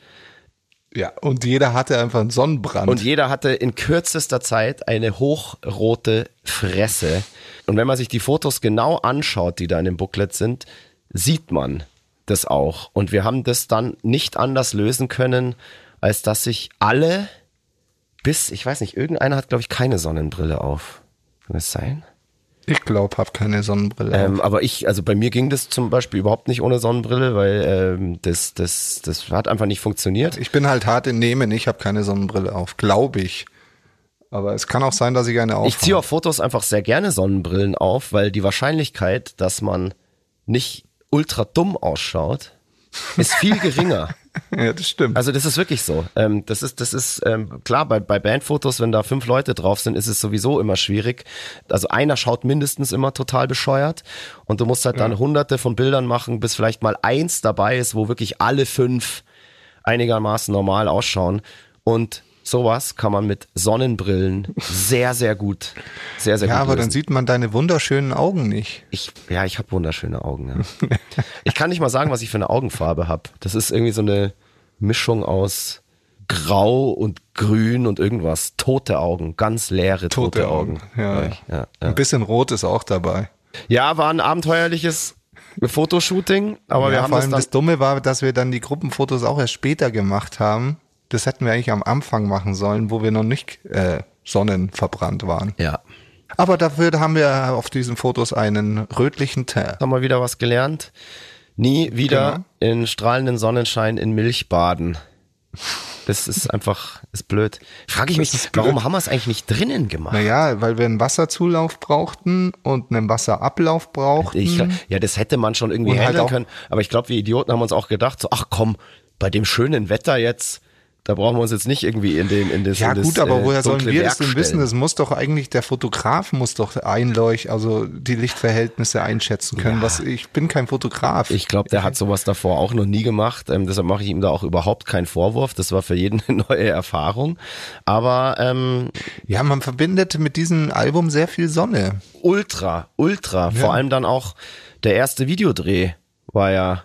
Ja, und jeder hatte einfach einen Sonnenbrand. Und jeder hatte in kürzester Zeit eine hochrote Fresse. Und wenn man sich die Fotos genau anschaut, die da in dem Booklet sind, sieht man das auch. Und wir haben das dann nicht anders lösen können, als dass sich alle bis, ich weiß nicht, irgendeiner hat, glaube ich, keine Sonnenbrille auf. Kann das sein? Ich glaube, habe keine Sonnenbrille. Ähm, aber ich, also bei mir ging das zum Beispiel überhaupt nicht ohne Sonnenbrille, weil ähm, das, das, das hat einfach nicht funktioniert. ich bin halt hart in Nehmen, ich habe keine Sonnenbrille auf, glaube ich. Aber es kann auch sein, dass ich eine auf Ich ziehe auf Fotos einfach sehr gerne Sonnenbrillen auf, weil die Wahrscheinlichkeit, dass man nicht ultra dumm ausschaut, ist viel geringer. (laughs) (laughs) Ja, das stimmt. Also das ist wirklich so. Ähm, das ist, das ist ähm, klar, bei, bei Bandfotos, wenn da fünf Leute drauf sind, ist es sowieso immer schwierig. Also einer schaut mindestens immer total bescheuert und du musst halt dann hunderte von Bildern machen, bis vielleicht mal eins dabei ist, wo wirklich alle fünf einigermaßen normal ausschauen. Und sowas kann man mit Sonnenbrillen sehr, sehr gut, sehr, sehr ja, gut aber lösen. dann sieht man deine wunderschönen Augen nicht. Ich, ja, ich habe wunderschöne Augen. Ja. ich kann nicht mal sagen, was ich für eine Augenfarbe habe. Das ist irgendwie so eine Mischung aus Grau und Grün und irgendwas. Tote Augen, ganz leere tote, Tote Augen. Augen. Ja. Ja, ja, Ein bisschen Rot ist auch dabei. ja, war ein abenteuerliches Fotoshooting, aber wir ja, haben vor das allem dann. das Dumme war, dass wir dann die Gruppenfotos auch erst später gemacht haben. Das hätten wir eigentlich am Anfang machen sollen, wo wir noch nicht äh, sonnenverbrannt waren. ja, Aber dafür haben wir auf diesen Fotos einen rötlichen Teint. haben wir wieder was gelernt. Nie wieder Genau. in strahlenden Sonnenschein in Milch baden. Das ist (laughs) einfach, ist blöd. Frage ich mich, blöd. warum haben wir es eigentlich nicht drinnen gemacht? Naja, weil wir einen Wasserzulauf brauchten und einen Wasserablauf brauchten. Ich, ja, das hätte man schon irgendwie Und halt handeln auch- können. Aber ich glaube, wir Idioten haben uns auch gedacht, so, ach komm, bei dem schönen Wetter jetzt, da brauchen wir uns jetzt nicht irgendwie in den in das ja in das, gut, aber äh, woher sollen wir das Werk denn wissen? Das muss doch eigentlich, der Fotograf muss doch einleuchten, also die Lichtverhältnisse einschätzen können. Was, ich bin kein Fotograf. Ich glaube, der hat sowas davor auch noch nie gemacht. Ähm, deshalb mache ich ihm da auch überhaupt keinen Vorwurf. Das war für jeden (laughs) eine neue Erfahrung. Aber ähm, ja, man verbindet mit diesem Album sehr viel Sonne. ultra, ultra. Vor allem dann auch der erste Videodreh war ja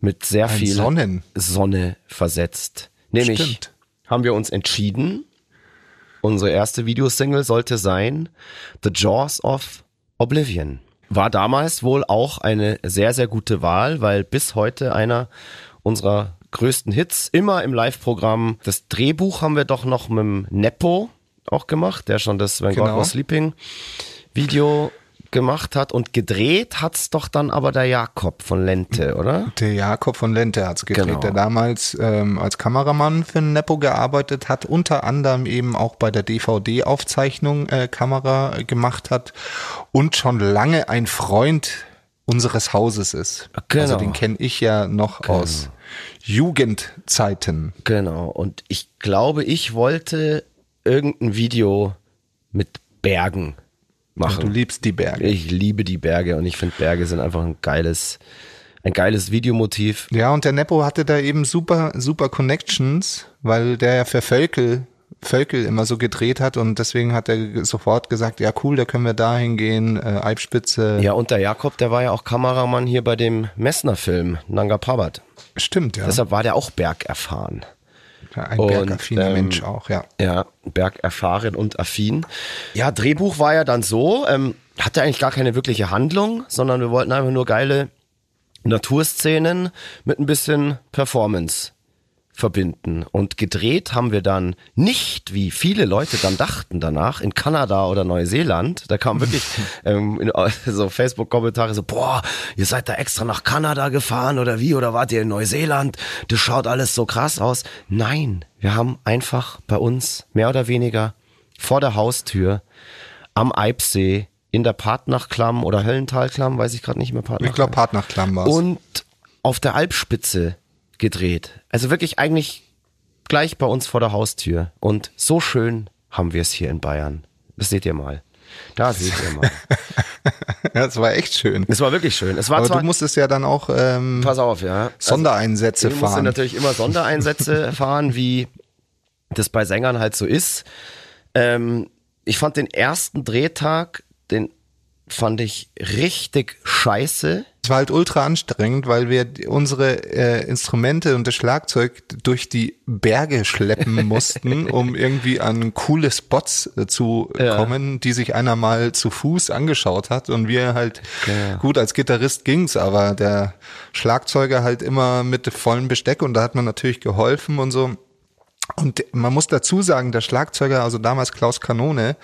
mit sehr Ein viel Sonnen. Sonne versetzt. Nämlich Stimmt. haben wir uns entschieden, unsere erste Videosingle sollte sein The Jaws of Oblivion. War damals wohl auch eine sehr, sehr gute Wahl, weil bis heute einer unserer größten Hits immer im Live-Programm. Das Drehbuch haben wir doch noch mit dem Nepo auch gemacht, der schon das When God Genau. Was Sleeping Video gemacht hat und gedreht hat's doch dann aber der Jakob von Lente, oder? Der Jakob von Lente hat's gedreht, Genau. der damals ähm, als Kameramann für Nepo gearbeitet hat, unter anderem eben auch bei der DVD-Aufzeichnung äh, Kamera gemacht hat und schon lange ein Freund unseres Hauses ist. Genau. Also den kenne ich ja noch aus Jugendzeiten. Genau. Und ich glaube, ich wollte irgendein Video mit Bergen machen. Du liebst die Berge. Ich liebe die Berge und ich finde Berge sind einfach ein geiles, ein geiles Videomotiv. Ja, und der Neppo hatte da eben super, super Connections, weil der ja für Völkel, Völkel immer so gedreht hat und deswegen hat er sofort gesagt, ja cool, da können wir da hingehen, äh, Eibspitze. Ja, und der Jakob, der war ja auch Kameramann hier bei dem Messner-Film, Nanga Parbat. Stimmt, ja. Deshalb war der auch bergerfahren. Ein Und, bergaffiner ähm, Mensch auch, ja. Ja, bergerfahren und affin. Ja, Drehbuch war ja dann so, ähm, hatte eigentlich gar keine wirkliche Handlung, sondern wir wollten einfach nur geile Naturszenen mit ein bisschen Performance verbinden. Und gedreht haben wir dann nicht, wie viele Leute dann dachten danach, in Kanada oder Neuseeland. Da kam wirklich (laughs) ähm, in, so Facebook-Kommentare so, boah, ihr seid da extra nach Kanada gefahren oder wie? Oder wart ihr in Neuseeland? Das schaut alles so krass aus. Nein, wir haben einfach bei uns mehr oder weniger vor der Haustür am Eibsee in der Partnachklamm oder Höllentalklamm, weiß ich gerade nicht mehr, Partnachklamm Ich glaube, Partnachklamm war's. und auf der Alpspitze gedreht. Also wirklich eigentlich gleich bei uns vor der Haustür. Und so schön haben wir es hier in Bayern. Das seht ihr mal. Da seht ihr mal. (laughs) das war echt schön. Es war wirklich schön. Es war Aber zwar, du musstest ja dann auch ähm, pass auf, ja. Sondereinsätze Also, ich musste fahren. natürlich immer Sondereinsätze (laughs) fahren, wie das bei Sängern halt so ist. Ähm, ich fand den ersten Drehtag, den fand ich richtig scheiße. Es war halt ultra anstrengend, weil wir unsere äh, Instrumente und das Schlagzeug durch die Berge schleppen (laughs) mussten, um irgendwie an coole Spots äh, zu Ja. kommen, die sich einer mal zu Fuß angeschaut hat. Und wir halt, Ja. gut, als Gitarrist ging's, aber der Schlagzeuger halt immer mit vollem Besteck und da hat man natürlich geholfen und so. Und man muss dazu sagen, der Schlagzeuger, also damals Klaus Kanone,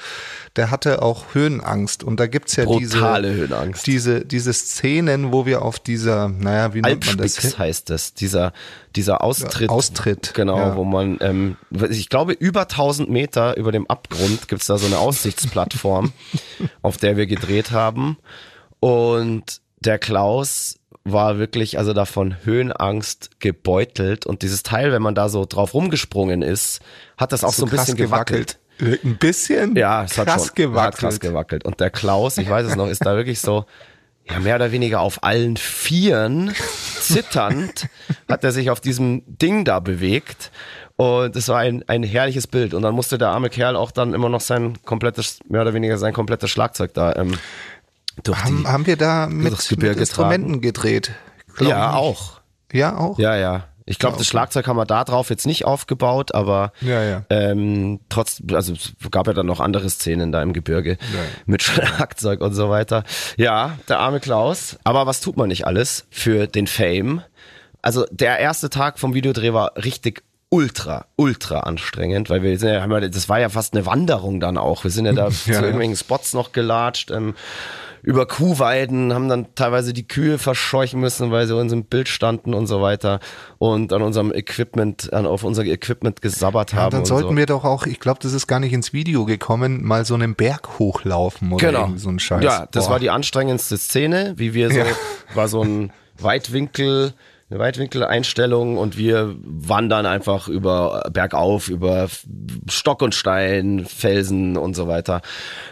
der hatte auch Höhenangst. Und da gibt's ja Brutale diese, Höhenangst. diese, diese Szenen, wo wir auf dieser, naja, wie nennt man das? Heißt es, dieser, dieser Austritt. Austritt, Genau, ja. wo man, ähm, ich glaube, über 1000 Meter über dem Abgrund gibt's da so eine Aussichtsplattform, (laughs) auf der wir gedreht haben. Und der Klaus war wirklich also davon Höhenangst gebeutelt und dieses Teil, wenn man da so drauf rumgesprungen ist, hat das auch so, ein krass bisschen gewackelt. Äh, Ein bisschen? Ja, es hat krass schon gewackelt. Hat krass gewackelt. Und der Klaus, ich weiß es noch, ist da wirklich so, ja, mehr oder weniger auf allen Vieren, zitternd, hat er sich auf diesem Ding da bewegt. Und es war ein, ein herrliches Bild. Und dann musste der arme Kerl auch dann immer noch sein komplettes, mehr oder weniger sein komplettes Schlagzeug da ähm, haben, haben wir da mit, mit Instrumenten gedreht? Ja, ich nicht. auch. Ja, auch? Ja, ja. Ich glaube, das Schlagzeug haben wir da drauf jetzt nicht aufgebaut, aber Ja, ja. Ähm, trotz, also es gab ja dann noch andere Szenen da im Gebirge mit (laughs) Schlagzeug und so weiter. Ja, der arme Klaus. Aber was tut man nicht alles für den Fame? Also der erste Tag vom Videodreh war richtig ultra, ultra anstrengend, weil wir sind ja, haben ja, das war ja fast eine Wanderung dann auch. Wir sind ja da (laughs) zu ja. irgendwelchen Spots noch gelatscht. Ähm, über Kuhweiden, haben dann teilweise die Kühe verscheuchen müssen, weil sie uns im Bild standen und so weiter und an unserem Equipment, an, auf unser Equipment gesabbert Ja, haben. dann sollten so. wir doch auch, ich glaube, das ist gar nicht ins Video gekommen, mal so einen Berg hochlaufen oder genau. so ein Scheiß. Ja, das Boah. war die anstrengendste Szene, wie wir so, Ja. (laughs) war so ein Weitwinkel, eine Weitwinkeleinstellung und wir wandern einfach über bergauf, über Stock und Stein, Felsen und so weiter.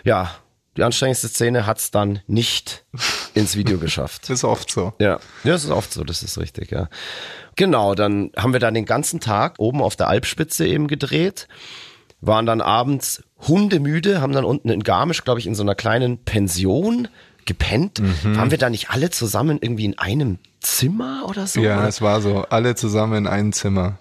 Ja, die anstrengendste Szene hat's dann nicht (laughs) ins Video geschafft. Das ist oft so. Ja, ja, das ist oft so, das ist richtig, ja. Genau, dann haben wir dann den ganzen Tag oben auf der Alpspitze eben gedreht, waren dann abends hundemüde, haben dann unten in Garmisch, glaube ich, in so einer kleinen Pension gepennt. Mhm. Waren wir da nicht alle zusammen irgendwie in einem Zimmer oder so? Ja, Oder? es war so, alle zusammen in einem Zimmer.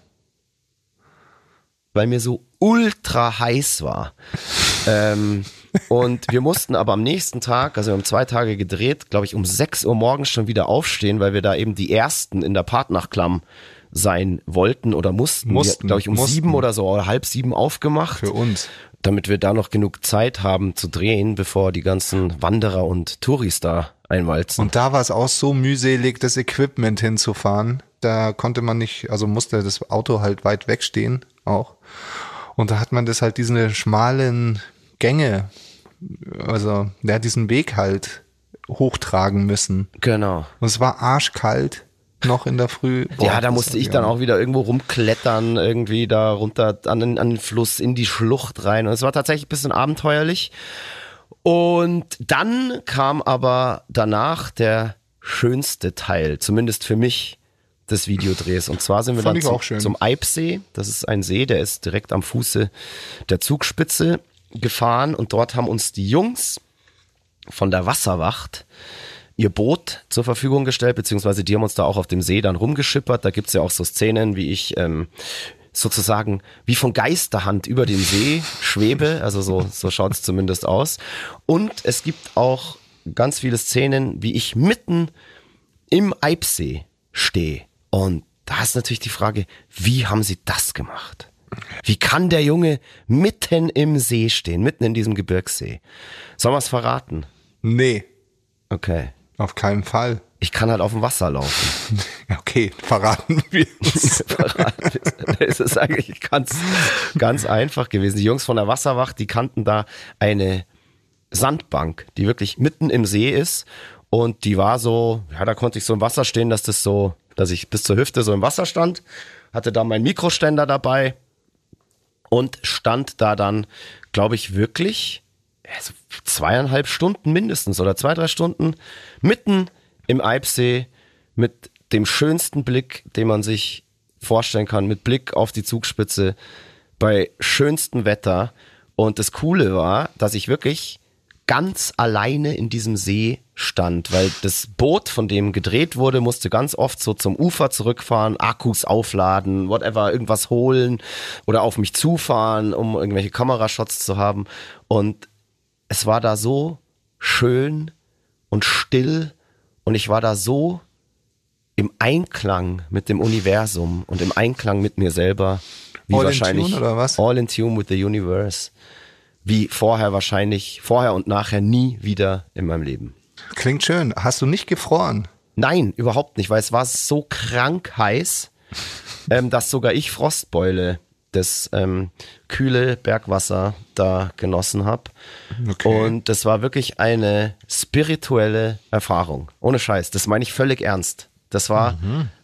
weil mir so ultra heiß war. (laughs) ähm, und wir mussten aber am nächsten Tag, also wir haben zwei Tage gedreht, glaube ich, um 6 Uhr morgens schon wieder aufstehen, weil wir da eben die ersten in der Partnachklamm sein wollten oder mussten. Mussten, glaube ich, um mussten. sieben oder so oder halb sieben aufgemacht. Für uns. Damit wir da noch genug Zeit haben zu drehen, bevor die ganzen Wanderer und Touris da einwalzen. Und da war es auch so mühselig, das Equipment hinzufahren. Da konnte man nicht, also musste das Auto halt weit wegstehen auch. Und da hat man das halt diese schmalen Gänge, also ja, diesen Weg halt hochtragen müssen. genau. Und es war arschkalt noch in der Früh. Boah, (laughs) ja, da musste ich dann auch wieder irgendwo rumklettern, irgendwie da runter an den, an den Fluss, in die Schlucht rein. Und es war tatsächlich ein bisschen abenteuerlich. Und dann kam aber danach der schönste Teil, zumindest für mich, des Videodrehs. Und zwar sind wir Fand dann zum, zum Eibsee. Das ist ein See, der ist direkt am Fuße der Zugspitze gefahren. Und dort haben uns die Jungs von der Wasserwacht ihr Boot zur Verfügung gestellt, beziehungsweise die haben uns da auch auf dem See dann rumgeschippert. Da gibt's ja auch so Szenen, wie ich ähm, sozusagen wie von Geisterhand über den See schwebe. Also so, so schaut's (laughs) zumindest aus. Und es gibt auch ganz viele Szenen, wie ich mitten im Eibsee stehe. Und da ist natürlich die Frage, wie haben sie das gemacht? Wie kann der Junge mitten im See stehen, mitten in diesem Gebirgssee? Sollen wir es verraten? Nee, Okay. auf keinen Fall. Ich kann halt auf dem Wasser laufen. (laughs) Okay, verraten wir es. (laughs) es ist eigentlich ganz, ganz einfach gewesen. Die Jungs von der Wasserwacht, die kannten da eine Sandbank, die wirklich mitten im See ist. Und die war so, ja, da konnte ich so im Wasser stehen, dass das so, dass ich bis zur Hüfte so im Wasser stand. Hatte da meinen Mikroständer dabei und stand da dann, glaube ich, wirklich also zweieinhalb Stunden mindestens oder zwei, drei Stunden mitten im Eibsee mit dem schönsten Blick, den man sich vorstellen kann, mit Blick auf die Zugspitze bei schönstem Wetter. Und das Coole war, dass ich wirklich ganz alleine in diesem See stand, weil das Boot, von dem gedreht wurde, musste ganz oft so zum Ufer zurückfahren, Akkus aufladen, whatever, irgendwas holen oder auf mich zufahren, um irgendwelche Kamerashots zu haben. Und es war da so schön und still und ich war da so im Einklang mit dem Universum und im Einklang mit mir selber, wie All in wahrscheinlich tune oder was? all in tune with the universe, wie vorher wahrscheinlich, vorher und nachher nie wieder in meinem Leben. Klingt schön. Hast du nicht gefroren? Nein, überhaupt nicht, weil es war so krank heiß, ähm, dass sogar ich Frostbeule, das ähm, kühle Bergwasser da genossen habe. Okay. Und das war wirklich eine spirituelle Erfahrung. Ohne Scheiß. Das meine ich völlig ernst. Das war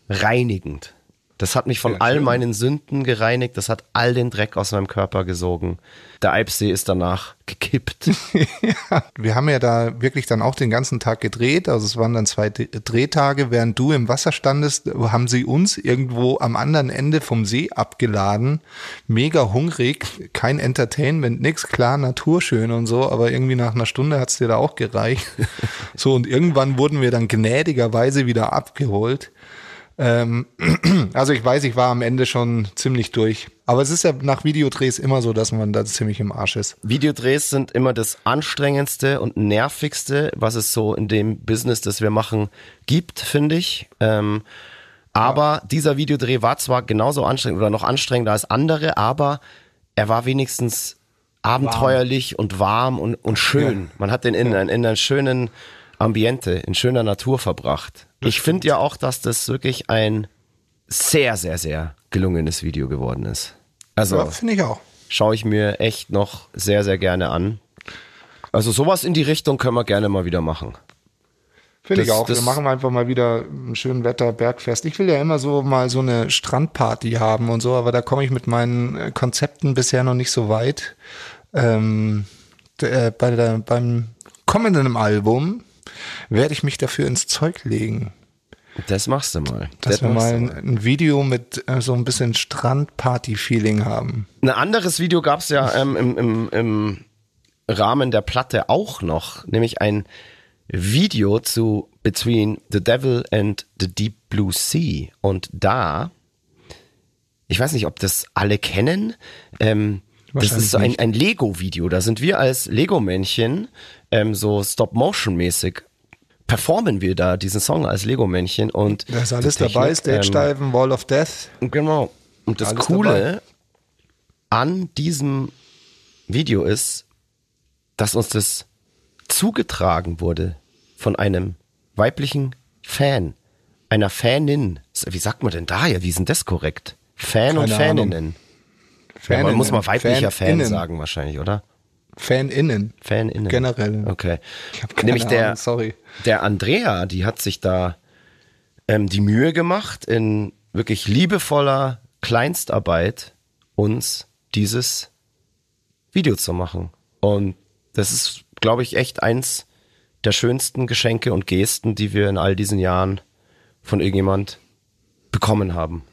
reinigend. Das hat mich von Ja, all schön. meinen Sünden gereinigt. Das hat all den Dreck aus meinem Körper gesogen. Der Eibsee ist danach gekippt. (laughs) Wir haben ja da wirklich dann auch den ganzen Tag gedreht. Also es waren dann zwei Drehtage. Während du im Wasser standest, haben sie uns irgendwo am anderen Ende vom See abgeladen. Mega hungrig, kein Entertainment, nix, klar, naturschön und so, aber irgendwie nach einer Stunde hat's dir da auch gereicht. (laughs) So, und irgendwann wurden wir dann gnädigerweise wieder abgeholt. Ähm, (clears throat) also ich weiß, ich war am Ende schon ziemlich durch. Aber es ist ja nach Videodrehs immer so, dass man da ziemlich im Arsch ist. Videodrehs sind immer das anstrengendste und nervigste, was es so in dem Business, das wir machen, gibt, finde ich. Ähm, aber dieser Videodreh war zwar genauso anstrengend oder noch anstrengender als andere, aber er war wenigstens abenteuerlich und warm und, und schön. Man hat den in, in einer schönen Ambiente, in schöner Natur verbracht. ich finde ja auch, dass das wirklich ein sehr, sehr, sehr gelungenes Video geworden ist. Also Ja, finde ich auch. schaue ich mir echt noch sehr, sehr gerne an. Also sowas in die Richtung können wir gerne mal wieder machen. Finde ich Das- auch. das- Wir machen einfach mal wieder ein schönen Wetter Bergfest. Ich will ja immer so mal so eine Strandparty haben und so, aber da komme ich mit meinen äh, Konzepten bisher noch nicht so weit. Ähm, äh, bei der, beim kommenden Album werde ich mich dafür ins Zeug legen, Das machst du mal. dass Das wir mal ein, ein Video mit äh, so ein bisschen Strandparty-Feeling haben. Ein anderes Video gab es ja ähm, im, im, im Rahmen der Platte auch noch, nämlich ein Video zu Between the Devil and the Deep Blue Sea. Und da, ich weiß nicht, ob das alle kennen, ähm, das ist so ein, ein Lego-Video. Da sind wir als Lego-Männchen ähm, so Stop-Motion-mäßig performen wir da diesen Song als Lego-Männchen und Da ist alles Technik, dabei, Stage ähm, Diven, Wall of Death. Genau. Und das Alles Coole dabei. an diesem Video ist, dass uns das zugetragen wurde von einem weiblichen Fan, einer Fanin. Wie sagt man denn da ja? Wie ist denn das korrekt? Fan und Keine Faninnen. Ja, man muss mal weiblicher Fan Faninnen, sagen wahrscheinlich, oder? Faninnen. Faninnen. Generell. Okay. Ich habe keine Nämlich der, Ahnung, sorry. der Andrea, die hat sich da ähm, die Mühe gemacht, in wirklich liebevoller Kleinstarbeit uns dieses Video zu machen. Und das ist, glaube ich, echt eins der schönsten Geschenke und Gesten, die wir in all diesen Jahren von irgendjemand bekommen haben.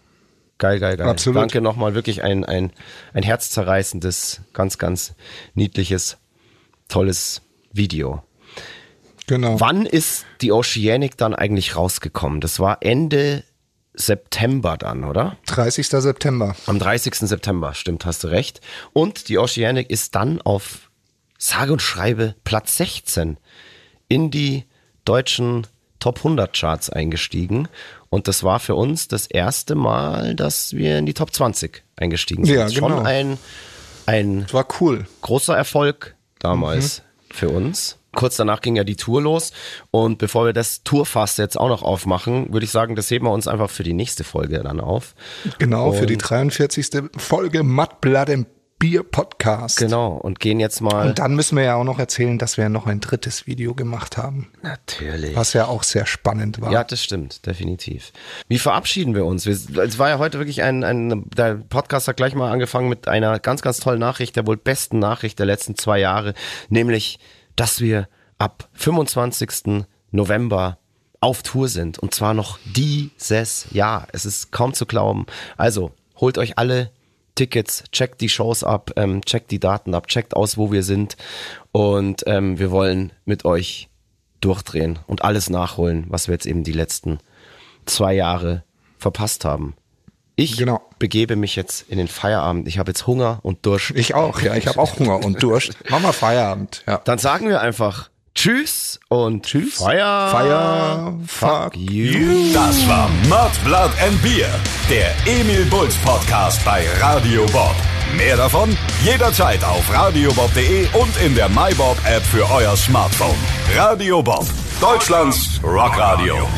Geil, geil, geil. Absolut. Danke nochmal, wirklich ein, ein, ein herzzerreißendes, ganz, ganz niedliches, tolles Video. Genau. Wann ist die Oceanic dann eigentlich rausgekommen? Das war Ende September dann, oder? 30. September. Am 30. September, stimmt, hast du recht. Und die Oceanic ist dann auf sage und schreibe Platz 16 in die deutschen Top 100 Charts eingestiegen. Und das war für uns das erste Mal, dass wir in die Top 20 eingestiegen sind. Ja, Schon genau. ein, ein Das war cool. großer Erfolg damals für uns. Kurz danach ging ja die Tour los und bevor wir das Tourfass jetzt auch noch aufmachen, würde ich sagen, das heben wir uns einfach für die nächste Folge dann auf. Genau, für die Und- 43. Folge Mud, Blood and Beer Podcast. Genau, und gehen jetzt mal. Und dann müssen wir ja auch noch erzählen, dass wir noch ein drittes Video gemacht haben, Natürlich. was ja auch sehr spannend war. Ja, das stimmt, definitiv. Wie verabschieden wir uns? Es war ja heute wirklich ein, ein, der Podcast hat gleich mal angefangen mit einer ganz, ganz tollen Nachricht, der wohl besten Nachricht der letzten zwei Jahre, nämlich, dass wir ab 25. November auf Tour sind und zwar noch dieses Jahr. Es ist kaum zu glauben. Also, holt euch alle Tickets, checkt die Shows ab, ähm, checkt die Daten ab, checkt aus, wo wir sind und ähm, wir wollen mit euch durchdrehen und alles nachholen, was wir jetzt eben die letzten zwei Jahre verpasst haben. Ich Genau. begebe mich jetzt in den Feierabend. Ich habe jetzt Hunger und Durst. Ich auch, ja, ich habe auch Hunger und Durst. Mach mal Feierabend, ja. Dann sagen wir einfach Tschüss und Tschüss. Feier. Feier, fuck you. Das war Mud, Blood and Beer, der Emil Bulls Podcast bei Radio Bob. Mehr davon jederzeit auf radiobob.de und in der MyBob App für euer Smartphone. Radio Bob, Deutschlands Rockradio.